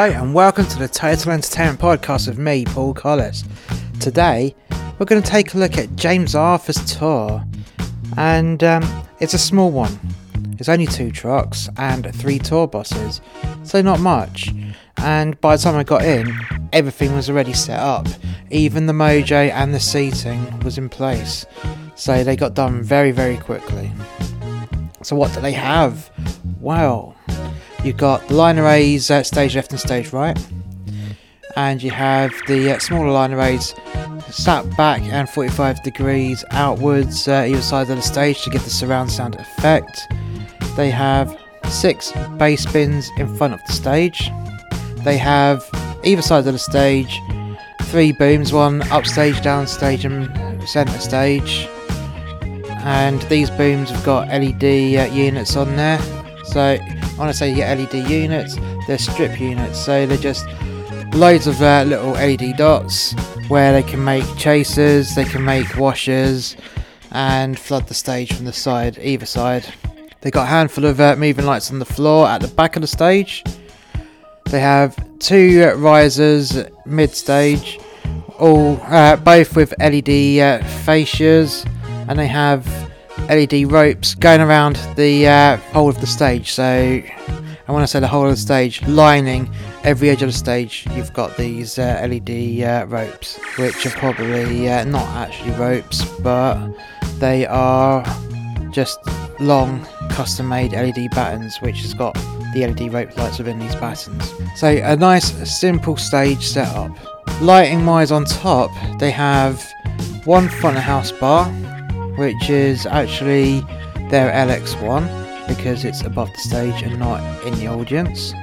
Hello and welcome to the Total Entertainment Podcast with me, Paul Collis. Today, we're going to take a look at James Arthur's tour, and um, it's a small one. It's only two trucks and three tour buses, so not much. And by the time I got in, everything was already set up. Even the mojo and the seating was in place, so they got done very, very quickly. So, what do they have? Well, You've got the line arrays uh, stage left and stage right, and you have the uh, smaller line arrays sat back and 45 degrees outwards uh, either side of the stage to give the surround sound effect. They have six bass bins in front of the stage. They have either side of the stage three booms, one upstage, downstage, and centre stage. And these booms have got LED uh, units on there. So when I say you get LED units, they're strip units, so they're just loads of uh, little LED dots where they can make chasers, they can make washers, and flood the stage from the side, either side. They got a handful of uh, moving lights on the floor at the back of the stage. They have two risers mid stage, all uh, both with LED uh, fascias, and they have LED ropes going around the uh, whole of the stage. So, and when I say the whole of the stage, lining every edge of the stage, you've got these uh, LED uh, ropes, which are probably uh, not actually ropes, but they are just long, custom made LED battens, which has got the LED rope lights within these battens. So, a nice, simple stage setup. Lighting wise, on top, they have one front of house bar which is actually their LX1 because it's above the stage and not in the audience,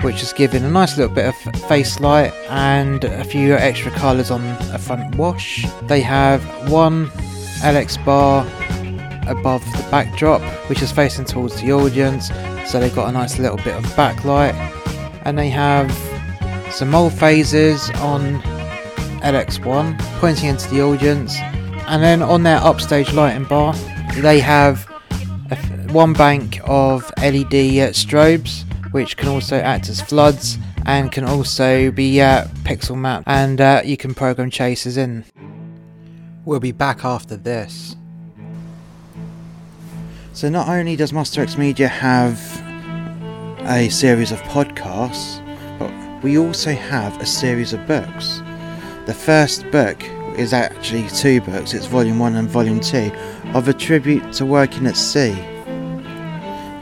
which is giving a nice little bit of face light and a few extra colours on a front wash. They have one LX bar above the backdrop, which is facing towards the audience, so they've got a nice little bit of backlight, and they have some molefays on LX1 pointing into the audience and then on their upstage lighting bar, they have one bank of LED uh, strobes, which can also act as floods and can also be uh, pixel mapped, and uh, you can program chasers in. We'll be back after this. So, not only does Monster X Media have a series of podcasts, but we also have a series of books. The first book is actually two books, it's Volume 1 and Volume 2, of a tribute to working at sea.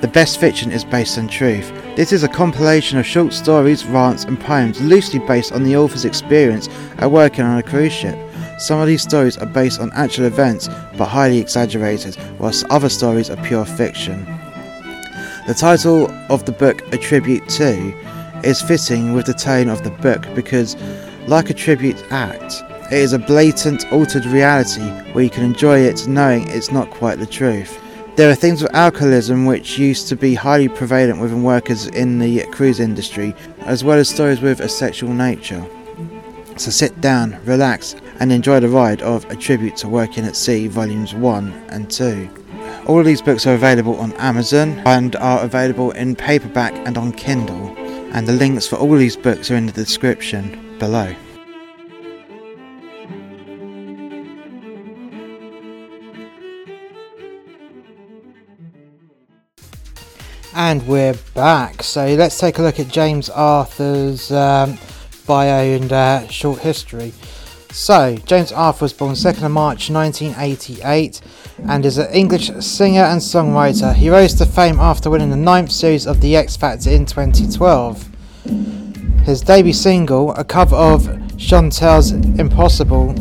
The best fiction is based on truth. This is a compilation of short stories, rants, and poems loosely based on the author's experience at working on a cruise ship. Some of these stories are based on actual events but highly exaggerated, whilst other stories are pure fiction. The title of the book, A Tribute to, is fitting with the tone of the book because, like a tribute act, it is a blatant, altered reality where you can enjoy it knowing it's not quite the truth. There are things with alcoholism which used to be highly prevalent within workers in the cruise industry, as well as stories with a sexual nature. So sit down, relax, and enjoy the ride of A Tribute to Working at Sea, Volumes 1 and 2. All of these books are available on Amazon and are available in paperback and on Kindle, and the links for all these books are in the description below. And we're back. So let's take a look at James Arthur's um, bio and uh, short history. So, James Arthur was born 2nd of March 1988 and is an English singer and songwriter. He rose to fame after winning the ninth series of The X Factor in 2012. His debut single, a cover of Shontelle's Impossible,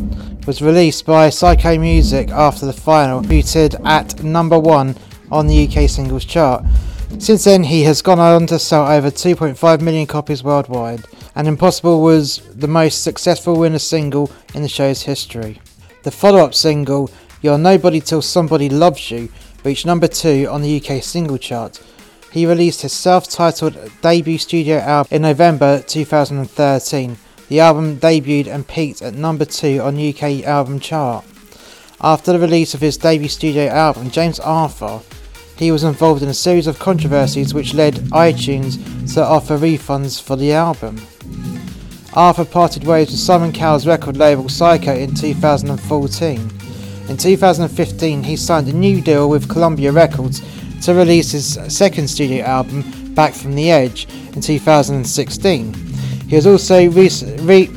was released by Syco Music after the final, debuted at number one on the UK singles chart. Since then, he has gone on to sell over 2.5 million copies worldwide, and Impossible was the most successful winner single in the show's history. The follow up single, You're Nobody Till Somebody Loves You, reached number 2 on the UK single chart. He released his self titled debut studio album in November 2013. The album debuted and peaked at number 2 on UK album chart. After the release of his debut studio album, James Arthur he was involved in a series of controversies which led iTunes to offer refunds for the album. Arthur parted ways with Simon Cowell's record label Syco in 2014. In 2015, he signed a new deal with Columbia Records to release his second studio album, Back from the Edge, in 2016. He also re- re-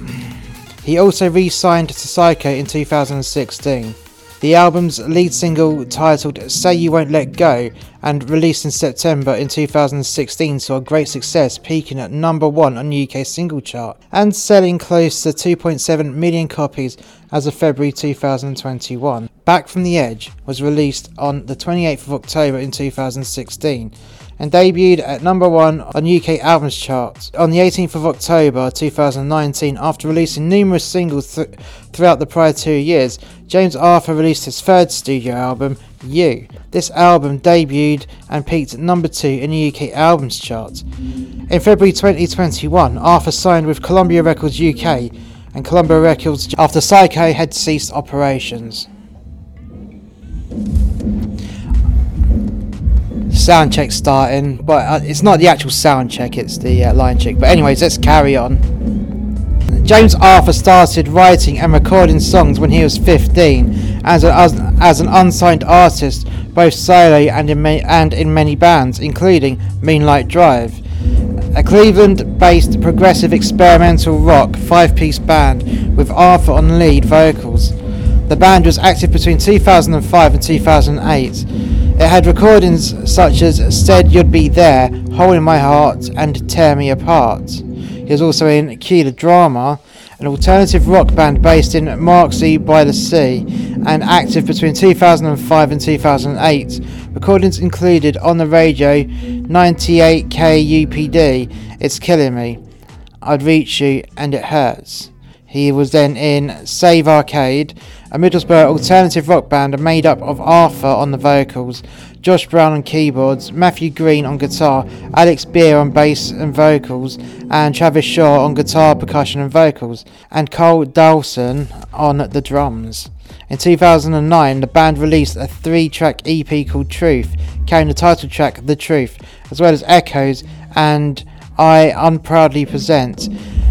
he also re-signed to Syco in 2016. The album's lead single, titled Say You Won't Let Go, and released in September in 2016, saw great success, peaking at number one on the UK single chart and selling close to 2.7 million copies as of February 2021. Back from the Edge was released on the 28th of October in 2016 and debuted at number one on UK albums Chart on the 18th of October 2019 after releasing numerous singles th- throughout the prior two years. James Arthur released his third studio album, You. This album debuted and peaked at number two in the UK albums Chart. In February 2021, Arthur signed with Columbia Records UK and Columbia Records after Syco had ceased operations. Sound check starting, but uh, it's not the actual sound check, it's the uh, line check. But, anyways, let's carry on. James Arthur started writing and recording songs when he was 15 as, a, as, as an unsigned artist, both solo and in, and in many bands, including Moonlight Drive, a Cleveland based progressive experimental rock five piece band with Arthur on lead vocals. The band was active between 2005 and 2008. It had recordings such as Said You'd Be There, Hole in My Heart, and Tear Me Apart. He was also in Cue the Drama, an alternative rock band based in Marske by the Sea, and active between 2005 and 2008. Recordings included On the Radio, 98K UPD, It's Killing Me, I'd Reach You, and It Hurts. He was then in Save Arcade, a Middlesbrough alternative rock band made up of Arthur on the vocals, Josh Brown on keyboards, Matthew Green on guitar, Alex Beer on bass and vocals, and Travis Shaw on guitar, percussion, and vocals, and Cole Dawson on the drums. In 2009, the band released a three track EP called Truth, carrying the title track The Truth, as well as Echoes and I Unproudly Present.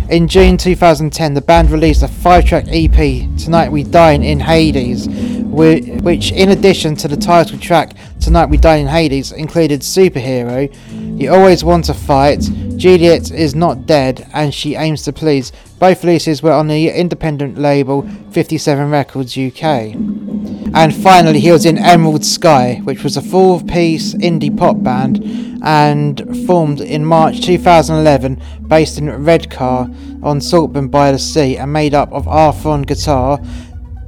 In June 2010, the band released a five track EP, Tonight We Dine in Hades, which, in addition to the title track, Tonight We Dine in Hades, included Superhero, You Always Want to Fight, Juliet is Not Dead, and She Aims to Please. Both releases were on the independent label 57 Records UK. And finally, he was in Emerald Sky, which was a four piece indie pop band and formed in March 2011 based in Redcar on Saltburn by the Sea and made up of Arthur on guitar,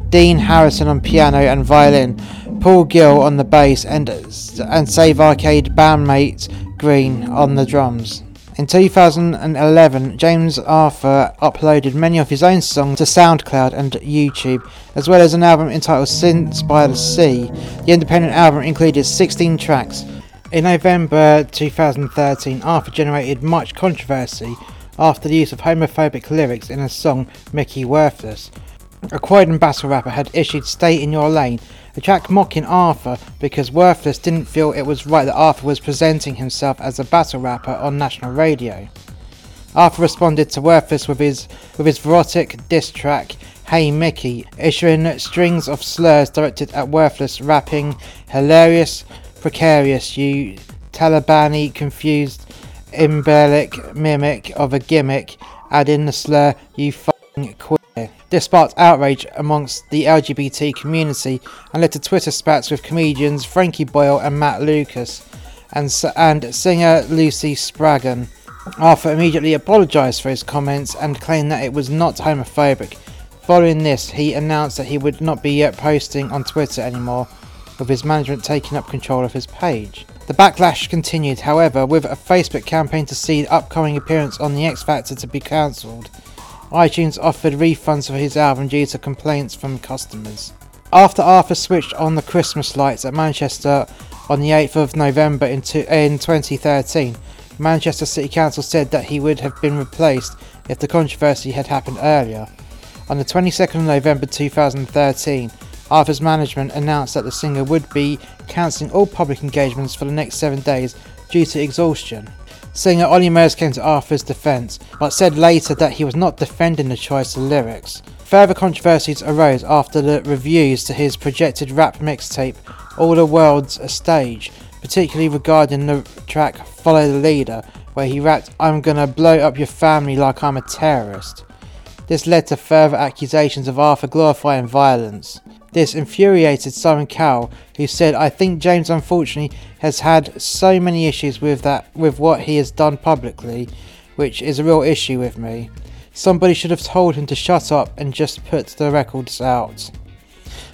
Dean Harrison on piano and violin, Paul Gill on the bass, and, and Save Arcade bandmate Green on the drums. In 2011, James Arthur uploaded many of his own songs to SoundCloud and YouTube, as well as an album entitled Sins by the Sea. The independent album included 16 tracks, in November 2013, Arthur generated much controversy after the use of homophobic lyrics in a song Mickey Worthless. A Croydon battle rapper had issued Stay in Your Lane, a track mocking Arthur because Worthless didn't feel it was right that Arthur was presenting himself as a battle rapper on national radio. Arthur responded to Worthless with his with his erotic diss track Hey Mickey, issuing strings of slurs directed at Worthless, rapping hilarious precarious, you Talibani confused embellic mimic of a gimmick, adding the slur, you fucking queer. This sparked outrage amongst the LGBT community and led to Twitter spats with comedians Frankie Boyle and Matt Lucas and, and singer Lucy Spraggan. Arthur immediately apologised for his comments and claimed that it was not homophobic. Following this, he announced that he would not be yet posting on Twitter anymore with his management taking up control of his page. The backlash continued, however, with a Facebook campaign to see the upcoming appearance on The X Factor to be cancelled. iTunes offered refunds for his album due to complaints from customers. After Arthur switched on the Christmas lights at Manchester on the 8th of November in, in 2013, Manchester City Council said that he would have been replaced if the controversy had happened earlier. On the 22nd of November 2013, Arthur's management announced that the singer would be cancelling all public engagements for the next seven days due to exhaustion. Singer Olly Murs came to Arthur's defence, but said later that he was not defending the choice of lyrics. Further controversies arose after the reviews to his projected rap mixtape, All the World's a Stage, particularly regarding the track Follow the Leader, where he rapped, I'm gonna blow up your family like I'm a terrorist. This led to further accusations of Arthur glorifying violence. This infuriated Simon Cowell, who said, I think James unfortunately has had so many issues with that with what he has done publicly, which is a real issue with me. Somebody should have told him to shut up and just put the records out.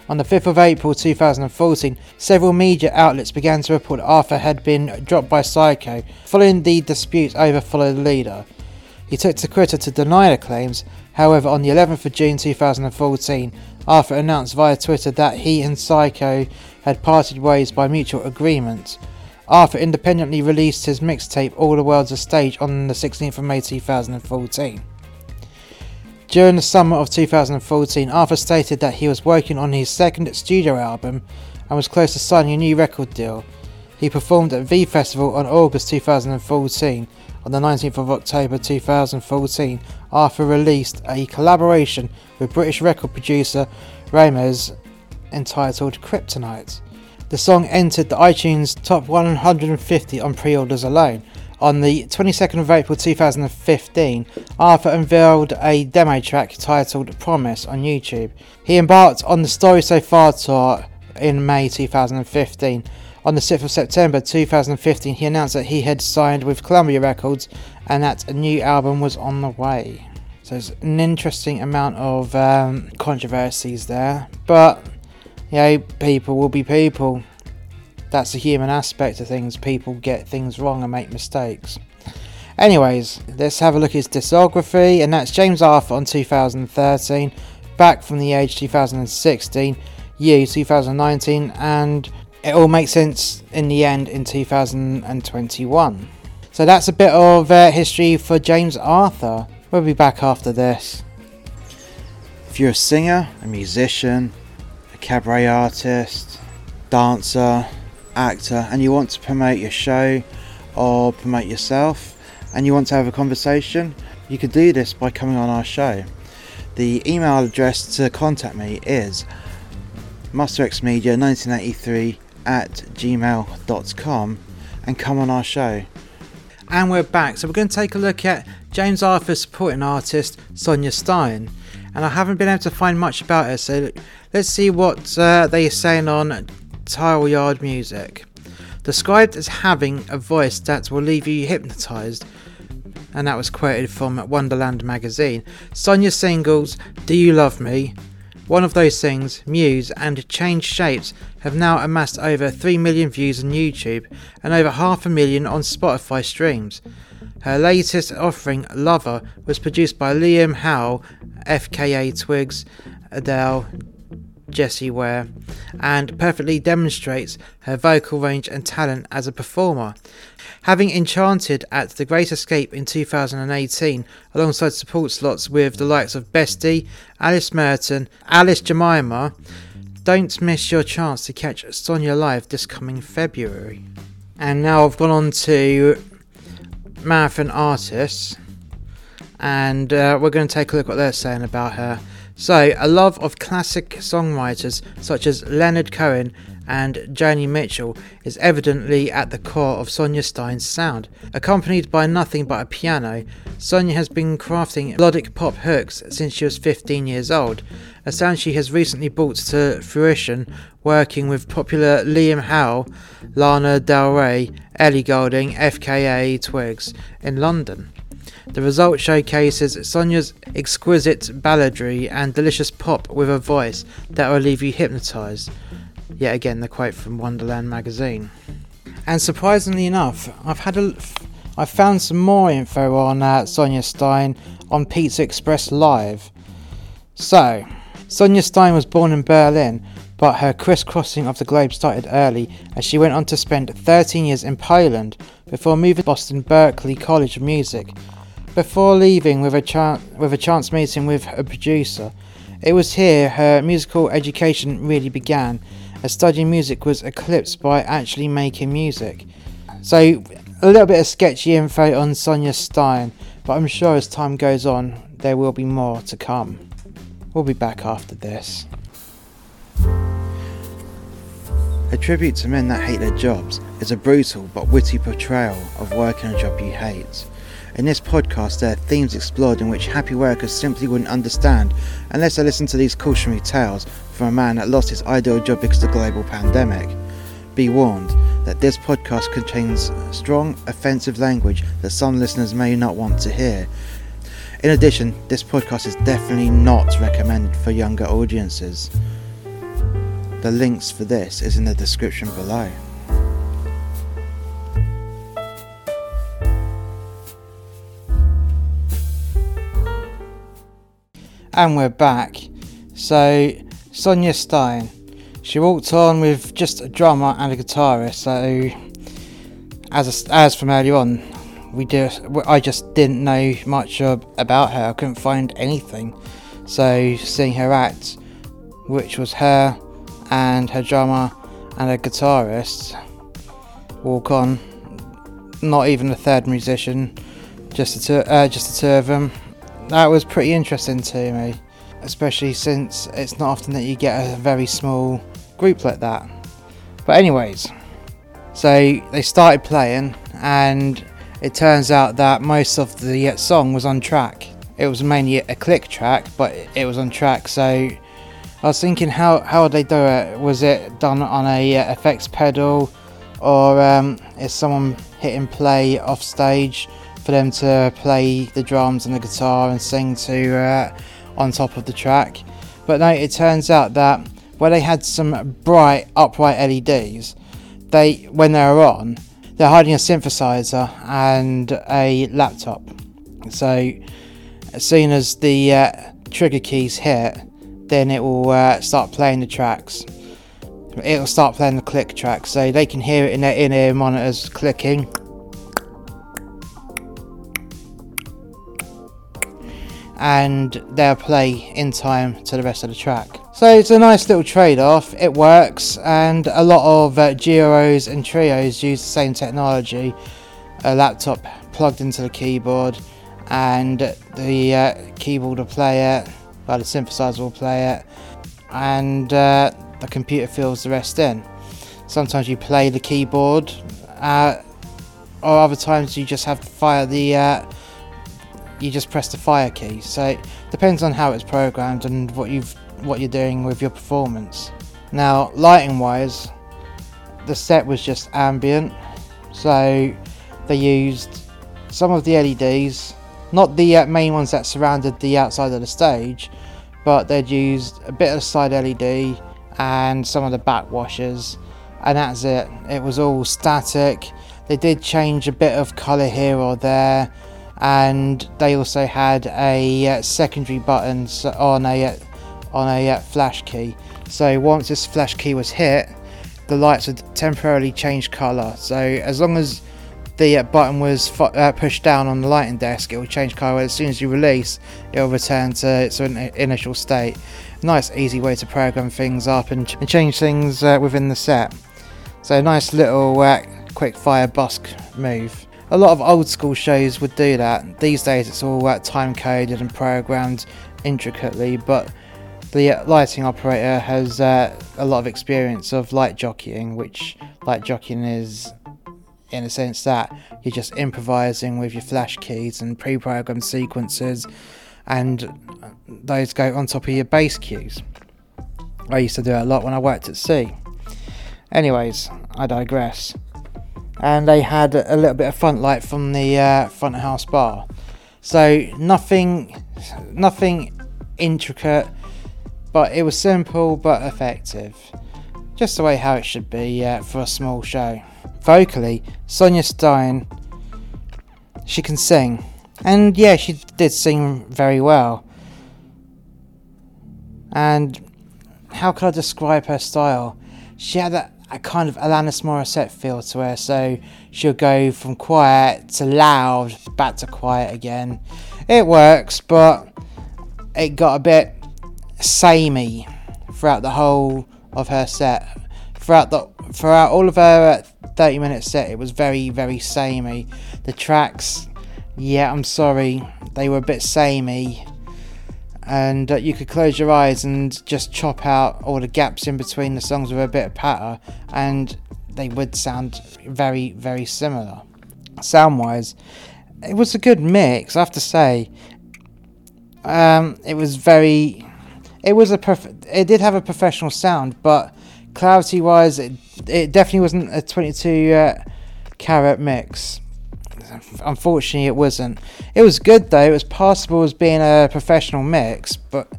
On the 5th of April 2014, several media outlets began to report Arthur had been dropped by Syco following the dispute over Follow the Leader. He took to Twitter to deny the claims, however, on the 11th of June 2014, Arthur announced via Twitter that he and Syco had parted ways by mutual agreement. Arthur independently released his mixtape All the World's a Stage on the 16th of May 2014. During the summer of 2014, Arthur stated that he was working on his second studio album and was close to signing a new record deal. He performed at V Festival on August 2014. On the 19th of October 2014, Arthur released a collaboration with British record producer Rymez entitled Kryptonite. The song entered the iTunes Top 150 on pre orders alone, on the 22nd of April 2015, Arthur unveiled a demo track titled Promise on YouTube. He embarked on the Story So Far tour in May 2015. On the 6th of September 2015, he announced that he had signed with Columbia Records and that a new album was on the way. So there's an interesting amount of um, controversies there, but you know, people will be people that's the human aspect of things. People get things wrong and make mistakes. Anyways, let's have a look at his discography, and that's James Arthur on 2013, Back from the Edge 2016, You 2019, and it all makes sense in the end in 2021. So that's a bit of uh, history for James Arthur. We'll be back after this. If you're a singer, a musician, a cabaret artist, dancer, actor and you want to promote your show or promote yourself and you want to have a conversation, you could do this by coming on our show. The email address to contact me is masterxmedia1983 at gmail.com and come on our show. And we're back, so we're going to take a look at James Arthur's supporting artist Sonia Stein. And I haven't been able to find much about her, so let's see what uh, they are saying on Tileyard music. Described as having a voice that will leave you hypnotized, and that was quoted from Wonderland magazine. Sonia singles Do You Love Me? One of those things, Muse, and Change Shapes have now amassed over 3 million views on YouTube and over half a million on Spotify streams. Her latest offering, Lover, was produced by Liam Howell, FKA Twigs, Adele, Jessie Ware, and perfectly demonstrates her vocal range and talent as a performer. Having enchanted at The Great Escape in 2018, alongside support slots with the likes of Bestie, Alice Merton, Alice Jemima, don't miss your chance to catch Sonia live this coming February. And now I've gone on to Marathon Artists, and uh, we're going to take a look at what they're saying about her. So, a love of classic songwriters such as Leonard Cohen and Joni Mitchell is evidently at the core of Sonia Stein's sound. Accompanied by nothing but a piano, Sonia has been crafting melodic pop hooks since she was 15 years old, a sound she has recently brought to fruition working with popular Liam Howell, Lana Del Rey, Ellie Goulding, FKA Twigs in London. The result showcases Sonia's exquisite balladry and delicious pop with a voice that will leave you hypnotized. Yet again, the quote from Wonderland magazine. And surprisingly enough, I've had a, I've found some more info on uh, Sonia Stein on Pizza Express Live. So, Sonia Stein was born in Berlin, but her crisscrossing of the globe started early as she went on to spend 13 years in Poland before moving to Boston Berklee College of Music before leaving with a, chance with a chance meeting with a producer, It was here her musical education really began, as studying music was eclipsed by actually making music. So, a little bit of sketchy info on Sonia Stein, but I'm sure as time goes on, there will be more to come. We'll be back after this. A tribute to men that hate their jobs is a brutal but witty portrayal of working a job you hate. In this podcast, there are themes explored in which happy workers simply wouldn't understand unless they listened to these cautionary tales from a man that lost his ideal job because of the global pandemic. Be warned that this podcast contains strong, offensive language that some listeners may not want to hear. In addition, this podcast is definitely not recommended for younger audiences. The links for this is in the description below. And we're back. So, Sonia Stein. She walked on with just a drummer and a guitarist. So, as a, as from earlier on, we just I just didn't know much about her. I couldn't find anything. So, seeing her act, which was her and her drummer and her guitarist, walk on. Not even a third musician, just the two, uh, just the two of them that was pretty interesting to me, especially since it's not often that you get a very small group like that. But, anyways, so they started playing, and it turns out that most of the song was on track. It was mainly a click track, but it was on track. So I was thinking, how how would they do it? Was it done on a uh, effects pedal, or um, is someone hitting play off stage? For them to play the drums and the guitar and sing to uh, on top of the track. But no, it turns out that where they had some bright upright LEDs, they when they were on, they're hiding a synthesizer and a laptop. So as soon as the uh, trigger keys hit, then it will uh, start playing the tracks. It'll start playing the click track, so they can hear it in their in-ear monitors clicking and they'll play in time to the rest of the track. So it's a nice little trade off, it works, and a lot of uh, and trios use the same technology a laptop plugged into the keyboard, and the uh, keyboard will play it, well, the synthesizer will play it, and uh, the computer fills the rest in. Sometimes you play the keyboard, uh, or other times you just have to fire the uh, you just press the fire key. So it depends on how it's programmed and what you've what you're doing with your performance. Now, lighting wise, the set was just ambient, so they used some of the LEDs, not the uh, main ones that surrounded the outside of the stage, but they'd used a bit of side LED and some of the back washers, and that's it. It was all static. They did change a bit of colour here or there and they also had a uh, secondary button on a uh, on a uh, flash key. So once this flash key was hit, the lights would temporarily change color. So as long as the button was pushed down on the lighting desk, it will change color. As soon as you release, it will return to its initial state. Nice, easy way to program things up and, change things within the set. So nice little quick fire busk move a lot of old school shows would do that. These days it's all uh, time coded and programmed intricately, but the uh, lighting operator has uh, a lot of experience of light jockeying, which light jockeying is in a sense that you're just improvising with your flash keys and pre-programmed sequences and those go on top of your bass cues. I used to do that a lot when I worked at sea. Anyways, I digress and they had a little bit of front light from the uh, front house bar. So nothing, nothing intricate, but it was simple but effective. Just the way how it should be uh, for a small show. Vocally, Sonia Stein, she can sing, and yeah, she did sing very well. And how could I describe her style? She had that a kind of Alanis Morissette feel to her. So she'll go from quiet to loud, back to quiet again. It works, but it got a bit samey throughout the whole of her set. Throughout the throughout all of her uh, 30 minute set, it was very very samey. The tracks, yeah, I'm sorry, they were a bit samey. And uh, you could close your eyes and just chop out all the gaps in between the songs with a bit of patter, and they would sound very, very similar. Sound wise, it was a good mix, I have to say. Um, it was very. It was a prof- It did have a professional sound, but clarity wise, it, it definitely wasn't a 22 uh, carat mix. Unfortunately, it wasn't. It was good though. It was passable as being a professional mix, but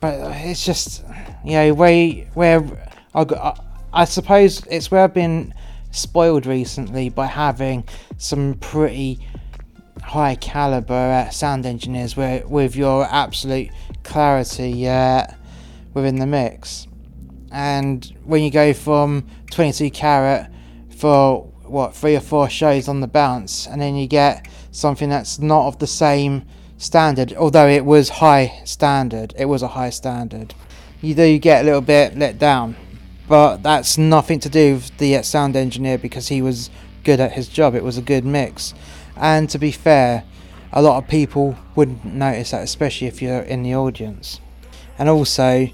but it's just you know where where I, I suppose it's where I've been spoiled recently by having some pretty high caliber uh, sound engineers where, with your absolute clarity uh, within the mix. And when you go from 22 carat for what three or four shows on the bounce, and then you get something that's not of the same standard, although it was high standard, it was a high standard. You do get a little bit let down, but that's nothing to do with the uh, sound engineer because he was good at his job. It was a good mix, and to be fair, a lot of people wouldn't notice that, especially if you're in the audience. And also,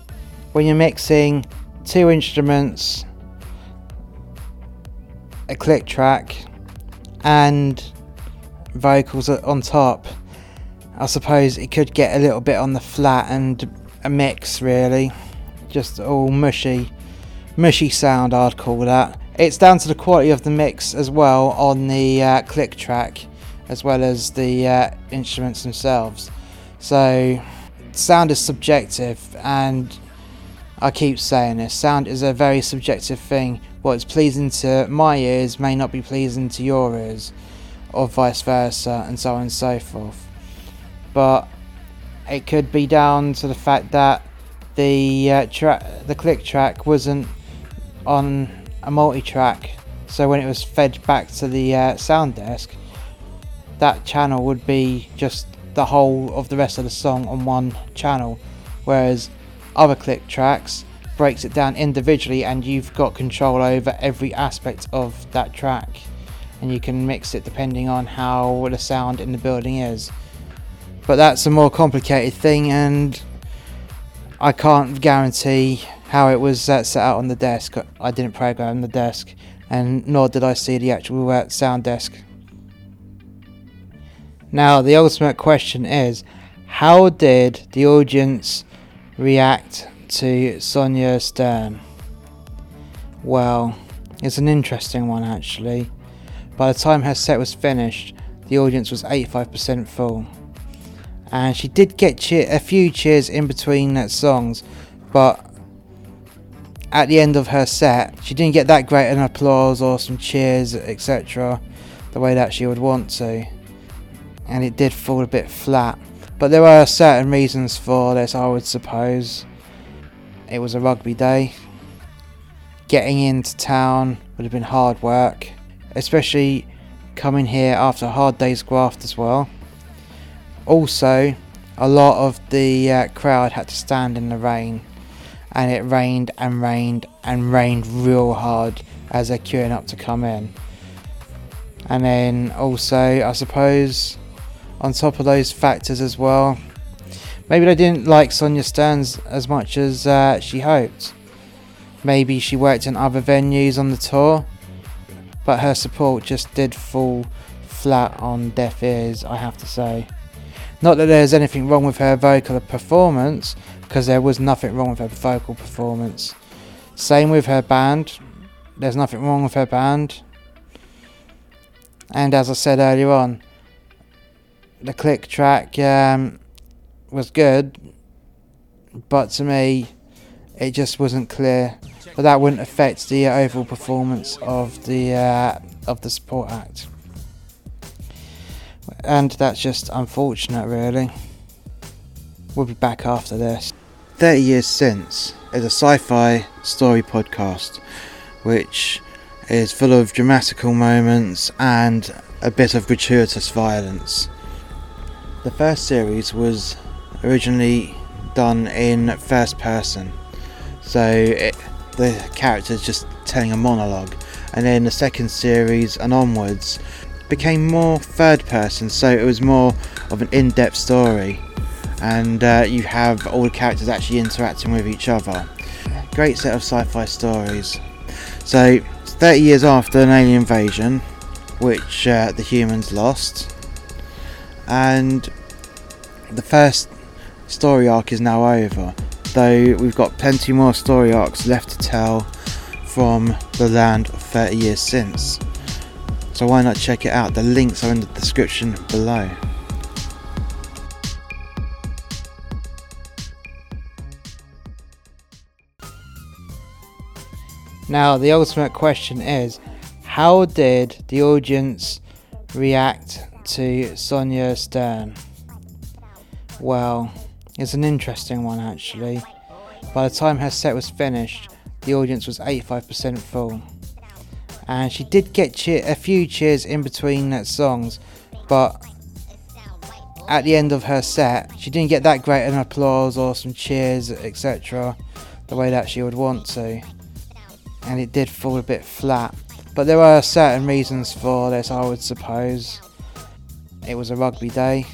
when you're mixing two instruments a click track and vocals on top. I suppose it could get a little bit on the flat and a mix really, just all mushy, mushy sound I'd call that. It's down to the quality of the mix as well on the uh, click track, as well as the uh, instruments themselves. So sound is subjective, and I keep saying this. Sound is a very subjective thing what's pleasing to my ears may not be pleasing to your ears, or vice versa, and so on and so forth. But it could be down to the fact that the uh, track, the click track, wasn't on a multi-track, so when it was fed back to the uh, sound desk, that channel would be just the whole of the rest of the song on one channel, whereas other click tracks breaks it down individually and you've got control over every aspect of that track. And you can mix it depending on how the sound in the building is. But that's a more complicated thing and I can't guarantee how it was uh, set out on the desk. I didn't program the desk and nor did I see the actual uh, sound desk. Now the ultimate question is how did the audience react to Sonia Stern. Well, it's an interesting one actually. By the time her set was finished, the audience was 85% full. And she did get a few cheers in between that songs, but at the end of her set, she didn't get that great an applause or some cheers, etc., the way that she would want to. And it did fall a bit flat. But there were certain reasons for this, I would suppose. It was a rugby day. Getting into town would have been hard work, especially coming here after a hard day's graft as well. Also, a lot of the uh, crowd had to stand in the rain, and it rained and rained and rained real hard as they're queuing up to come in. And then also, I suppose, on top of those factors as well, Maybe they didn't like Sonia Stearns as much as uh, she hoped. Maybe she worked in other venues on the tour, but her support just did fall flat on deaf ears, I have to say. Not that there's anything wrong with her vocal performance, because there was nothing wrong with her vocal performance. Same with her band, there's nothing wrong with her band. And as I said earlier on, the click track um, was good, but to me, it just wasn't clear. But that wouldn't affect the overall performance of the uh, of the support act, and that's just unfortunate, really. We'll be back after this. 30 Years Since is a sci fi story podcast which is full of dramatical moments and a bit of gratuitous violence. The first series was originally done in first person. So it, the character's just telling a monologue. And then the second series and onwards became more third person, so it was more of an in depth story. And uh, you have all the characters actually interacting with each other. Great set of sci fi stories. So, 30 years after an alien invasion, which uh, the humans lost, and the first story arc is now over. Though we've got plenty more story arcs left to tell from the land of 30 years since. So why not check it out? The links are in the description below. Now, the ultimate question is how did the audience react to Sonia Stern? Well, it's an interesting one actually. By the time her set was finished, the audience was 85% full. And she did get a few cheers in between songs, but at the end of her set, she didn't get that great an applause or some cheers, etc., the way that she would want to. And it did fall a bit flat. But there are certain reasons for this, I would suppose. It was a rugby day,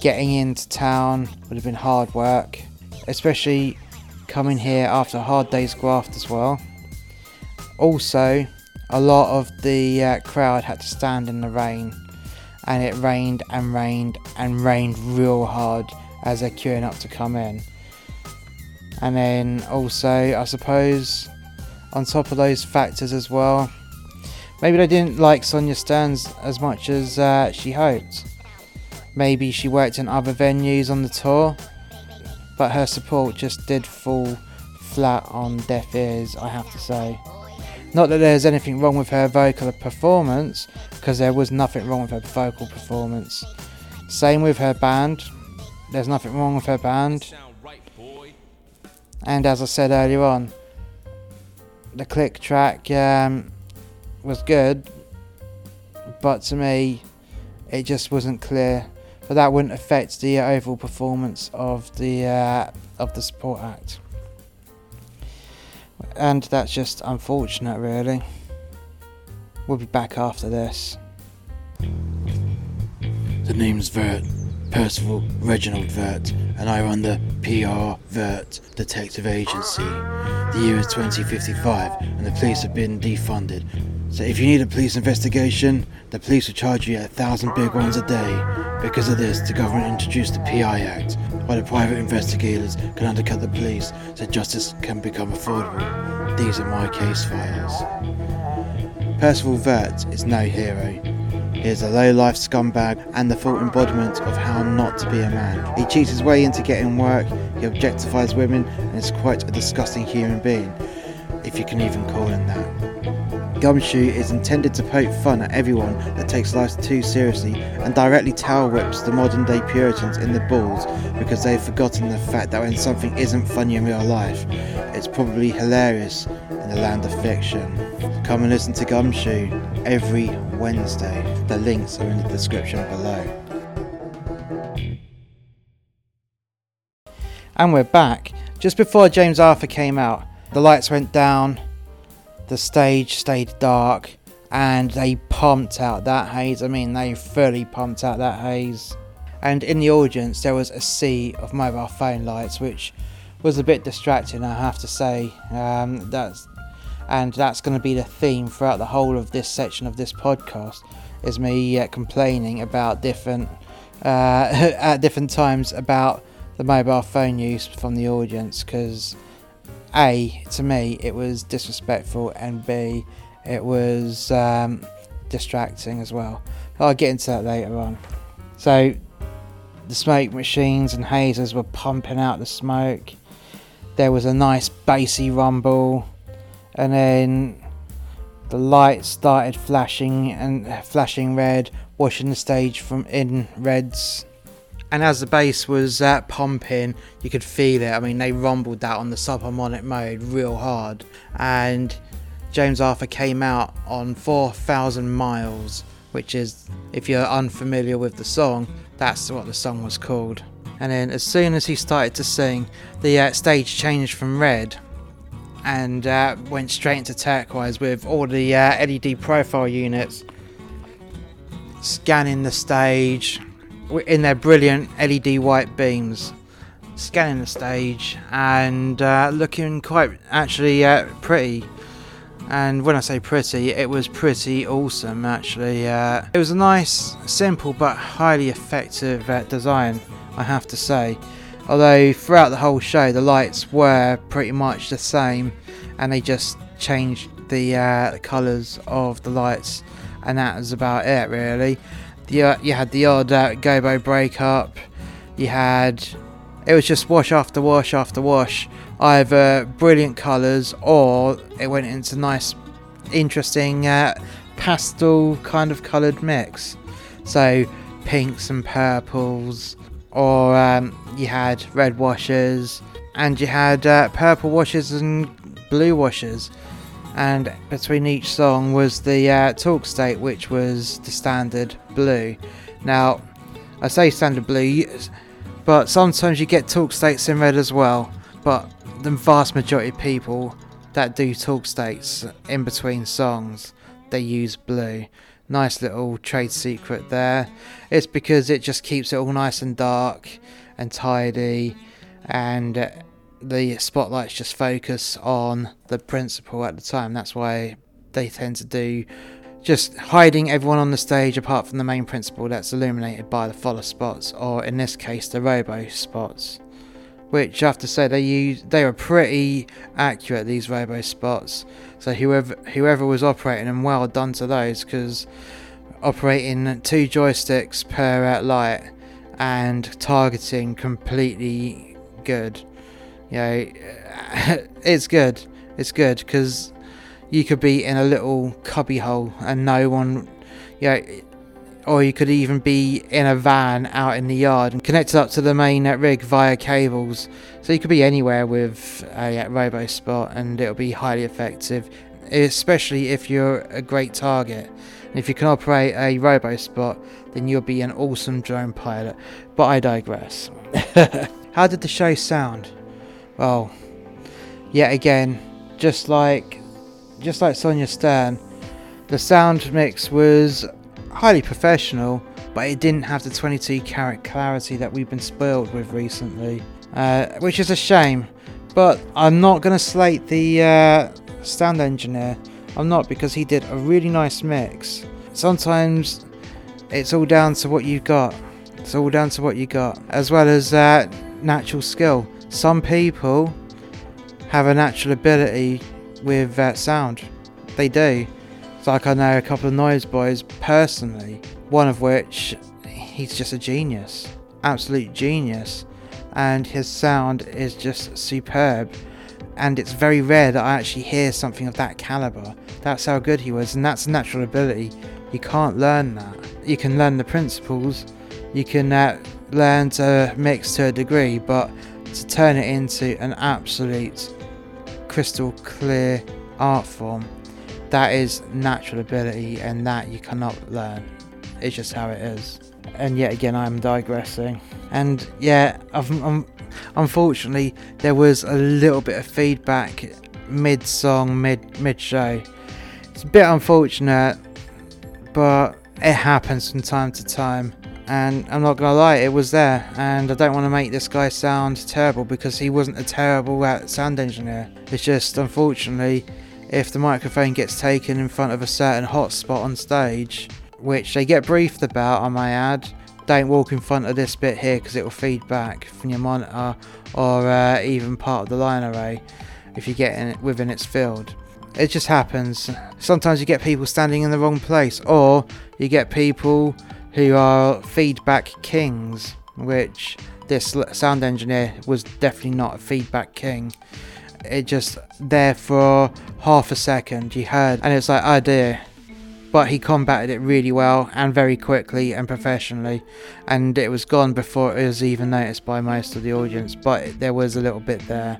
getting into town would have been hard work, especially coming here after a hard day's graft as well. Also, a lot of the uh, crowd had to stand in the rain, and it rained and rained and rained real hard as they're queuing up to come in. And then also, I suppose, on top of those factors as well, maybe they didn't like Sonia Stearns as much as uh, she hoped. Maybe she worked in other venues on the tour, but her support just did fall flat on deaf ears, I have to say. Not that there's anything wrong with her vocal performance, because there was nothing wrong with her vocal performance. Same with her band, there's nothing wrong with her band. And as I said earlier on, the click track um, was good, but to me, it just wasn't clear but that wouldn't affect the overall performance of the uh, of the support act. And that's just unfortunate, really. We'll be back after this. The name's Vert, Percival Reginald Vert, and I run the PR Vert Detective Agency. The year is 2055, and the police have been defunded. So if you need a police investigation, the police will charge you a thousand big ones a day. Because of this, the government introduced the PI Act, where the private investigators can undercut the police so justice can become affordable. These are my case files. Percival Vert is no hero. He is a low-life scumbag and the full embodiment of how not to be a man. He cheats his way into getting work, he objectifies women, and is quite a disgusting human being, if you can even call him that. Gumshoe is intended to poke fun at everyone that takes life too seriously and directly towel whips the modern day Puritans in the balls because they've forgotten the fact that when something isn't funny in real life, it's probably hilarious in the land of fiction. Come and listen to Gumshoe every Wednesday. The links are in the description below. And we're back. Just before James Arthur came out, the lights went down the stage stayed dark and they pumped out that haze. I mean, they fully pumped out that haze. And in the audience, there was a sea of mobile phone lights, which was a bit distracting, I have to say. Um, that's and that's going to be the theme throughout the whole of this section of this podcast. Is me uh, complaining about different uh, at different times about the mobile phone use from the audience because a, to me, it was disrespectful, and B, it was um, distracting as well. I'll get into that later on. So, the smoke machines and hazers were pumping out the smoke. There was a nice bassy rumble, and then the lights started flashing and flashing red, washing the stage from in reds and as the bass was uh, pumping, you could feel it. I mean, they rumbled that on the subharmonic mode real hard, and James Arthur came out on 4,000 miles, which is, if you're unfamiliar with the song, that's what the song was called. And then as soon as he started to sing, the uh, stage changed from red and uh, went straight into turquoise with all the uh, LED profile units scanning the stage in their brilliant LED white beams, scanning the stage and uh, looking quite actually uh, pretty. And when I say pretty, it was pretty awesome actually. Uh, it was a nice, simple but highly effective uh, design, I have to say. Although throughout the whole show, the lights were pretty much the same, and they just changed the, uh, the colours of the lights, and that was about it really. The, uh, you had the odd uh, gobo breakup. You had it was just wash after wash after wash, either brilliant colours or it went into nice, interesting uh, pastel kind of coloured mix. So pinks and purples, or um, you had red washes, and you had uh, purple washes and blue washes. And between each song was the uh, talk state, which was the standard blue. Now, I say standard blue, but sometimes you get talk states in red as well. But the vast majority of people that do talk states in between songs, they use blue. Nice little trade secret there. It's because it just keeps it all nice and dark and tidy, and the spotlights just focus on the principal at the time. That's why they tend to do just hiding everyone on the stage apart from the main principal that's illuminated by the follow spots, or in this case, the robo spots. Which I have to say they use they were pretty accurate these robo spots. So whoever whoever was operating them, well done to those because operating two joysticks per light and targeting completely good. You know, it's good. It's good because you could be in a little cubby hole and no one, you know, or you could even be in a van out in the yard and connected up to the main rig via cables. So you could be anywhere with a robo spot and it'll be highly effective, especially if you're a great target. And if you can operate a robo spot, then you'll be an awesome drone pilot. But I digress. How did the show sound? Well, yet again, just like just like Sonia Stern, the sound mix was highly professional, but it didn't have the 22 carat clarity that we've been spoiled with recently, uh, which is a shame. But I'm not going to slate the uh, sound engineer. I'm not because he did a really nice mix. Sometimes it's all down to what you've got. It's all down to what you got, as well as uh, natural skill. Some people have a natural ability with that sound. They do. It's like I know a couple of noise boys personally, one of which he's just a genius, absolute genius, and his sound is just superb. And it's very rare that I actually hear something of that caliber. That's how good he was, and that's natural ability. You can't learn that. You can learn the principles, you can uh, learn to mix to a degree, but to turn it into an absolute crystal clear art form, that is natural ability and that you cannot learn. It's just how it is. And yet again, I'm digressing. And yeah, I've, I'm, unfortunately, there was a little bit of feedback mid song, mid mid show. It's a bit unfortunate, but it happens from time to time and I'm not gonna lie, it was there. And I don't want to make this guy sound terrible because he wasn't a terrible sound engineer. It's just unfortunately, if the microphone gets taken in front of a certain hotspot on stage, which they get briefed about, I may add, don't walk in front of this bit here because it will feed back from your monitor or uh, even part of the line array if you get in it within its field. It just happens. Sometimes you get people standing in the wrong place, or you get people who are feedback kings, which this sound engineer was definitely not a feedback king. It just there for half a second you heard, and it's like, oh dear. But he combated it really well and very quickly and professionally, and it was gone before it was even noticed by most of the audience. But there was a little bit there.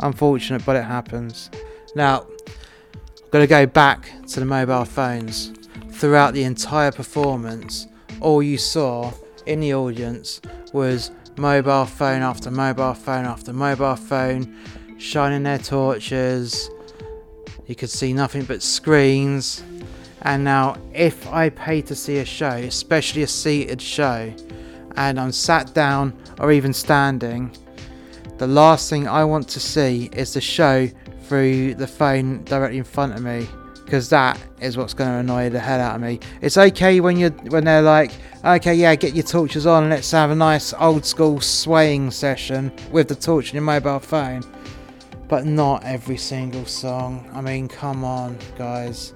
Unfortunate, but it happens. Now, I'm going to go back to the mobile phones throughout the entire performance, all you saw in the audience was mobile phone after mobile phone after mobile phone, shining their torches. You could see nothing but screens. And now, if I pay to see a show, especially a seated show, and I'm sat down or even standing, the last thing I want to see is the show through the phone directly in front of me because that is what's going to annoy the hell out of me. It's okay when you when they're like, okay, yeah, get your torches on, and let's have a nice old school swaying session with the torch in your mobile phone. But not every single song. I mean, come on, guys.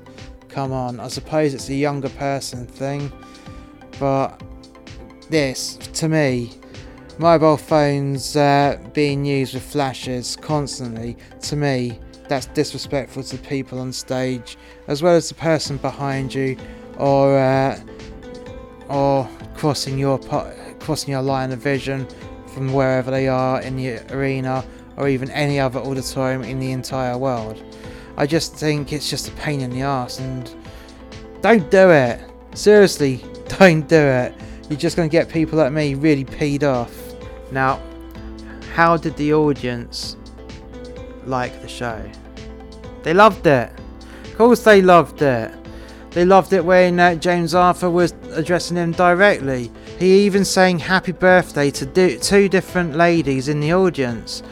Come on. I suppose it's a younger person thing, but this, to me, mobile phones uh, being used with flashes constantly, to me, that's disrespectful to the people on stage, as well as the person behind you, or uh, or crossing your crossing your line of vision from wherever they are in the arena, or even any other auditorium in the entire world. I just think it's just a pain in the ass, and don't do it. Seriously, don't do it. You're just going to get people like me really peed off. Now, how did the audience like the show. They loved it. Of course, they loved it. They loved it when uh, James Arthur was addressing them directly. He even sang happy birthday to do- two different ladies in the audience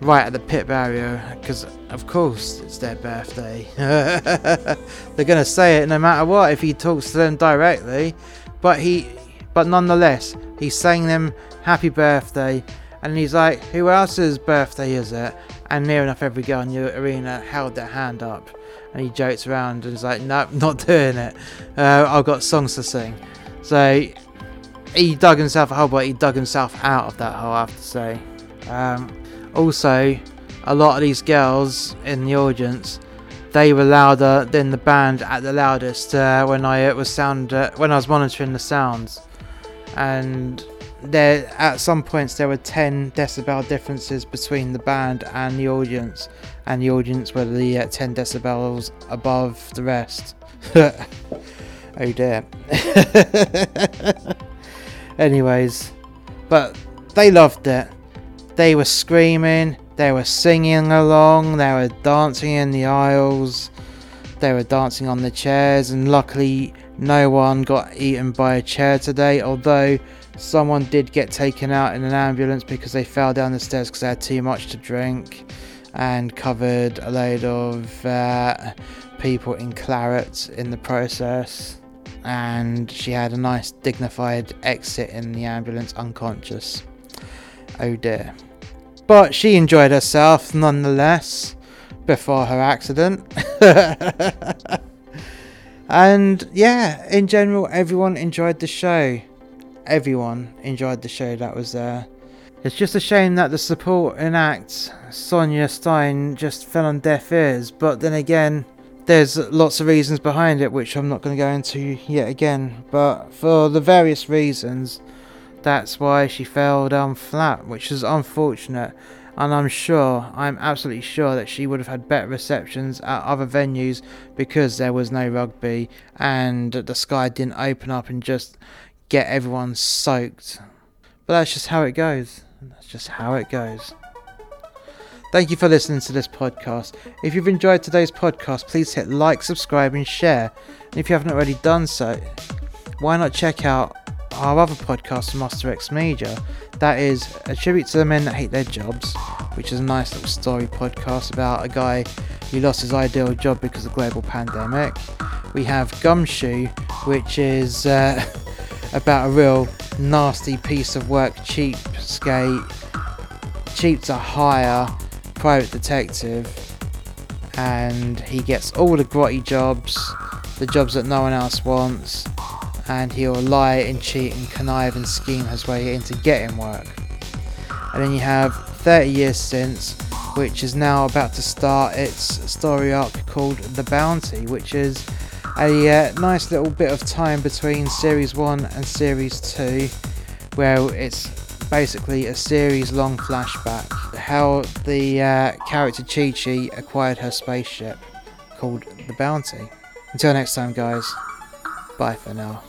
right at the pit barrier because, of course, it's their birthday. They're going to say it no matter what if he talks to them directly. But he, but nonetheless, he sang them happy birthday and he's like, Who else's birthday is it? And near enough every girl in the arena held their hand up. And he jokes around and he's like, Nope, not doing it. Uh, I've got songs to sing. So he dug himself a hole, but he dug himself out of that hole, I have to say. Um, also, a lot of these girls in the audience, they were louder than the band at the loudest uh, when I was sound uh, when I was monitoring the sounds, and there at some points there were 10 decibel differences between the band and the audience and the audience were the uh, 10 decibels above the rest. Oh dear. Anyways but they loved it. They were screaming they were singing along they were dancing in the aisles they were dancing on the chairs and luckily no one got eaten by a chair today although Someone did get taken out in an ambulance because they fell down the stairs because they had too much to drink and covered a load of uh, people in claret in the process. And she had a nice dignified exit in the ambulance unconscious. Oh dear. But she enjoyed herself nonetheless before her accident. and yeah, in general, everyone enjoyed the show everyone enjoyed the show that was there. It's just a shame that the supporting act, Sonia Stein, just fell on deaf ears, but then again, there's lots of reasons behind it which I'm not going to go into yet again. But for the various reasons, that's why she fell down flat, which is unfortunate. And I'm sure, I'm absolutely sure that she would have had better receptions at other venues because there was no rugby and the sky didn't open up and just get everyone soaked. But that's just how it goes. That's just how it goes. Thank you for listening to this podcast. If you've enjoyed today's podcast, please hit like, subscribe, and share. And if you haven't already done so, why not check out our other podcast, Master X Media? That is a tribute to the men that hate their jobs, which is a nice little story podcast about a guy who lost his ideal job because of the global pandemic. We have Gumshoe, which is. Uh, about a real nasty piece of work, cheapskate, cheap to hire private detective, and he gets all the grotty jobs, the jobs that no one else wants, and he'll lie and cheat and connive and scheme his way into getting work. And then you have 30 years since, which is now about to start its story arc called The Bounty, which is a uh, nice little bit of time between Series 1 and Series 2, where it's basically a series long flashback how the uh, character Chi Chi acquired her spaceship called the Bounty. Until next time, guys, bye for now.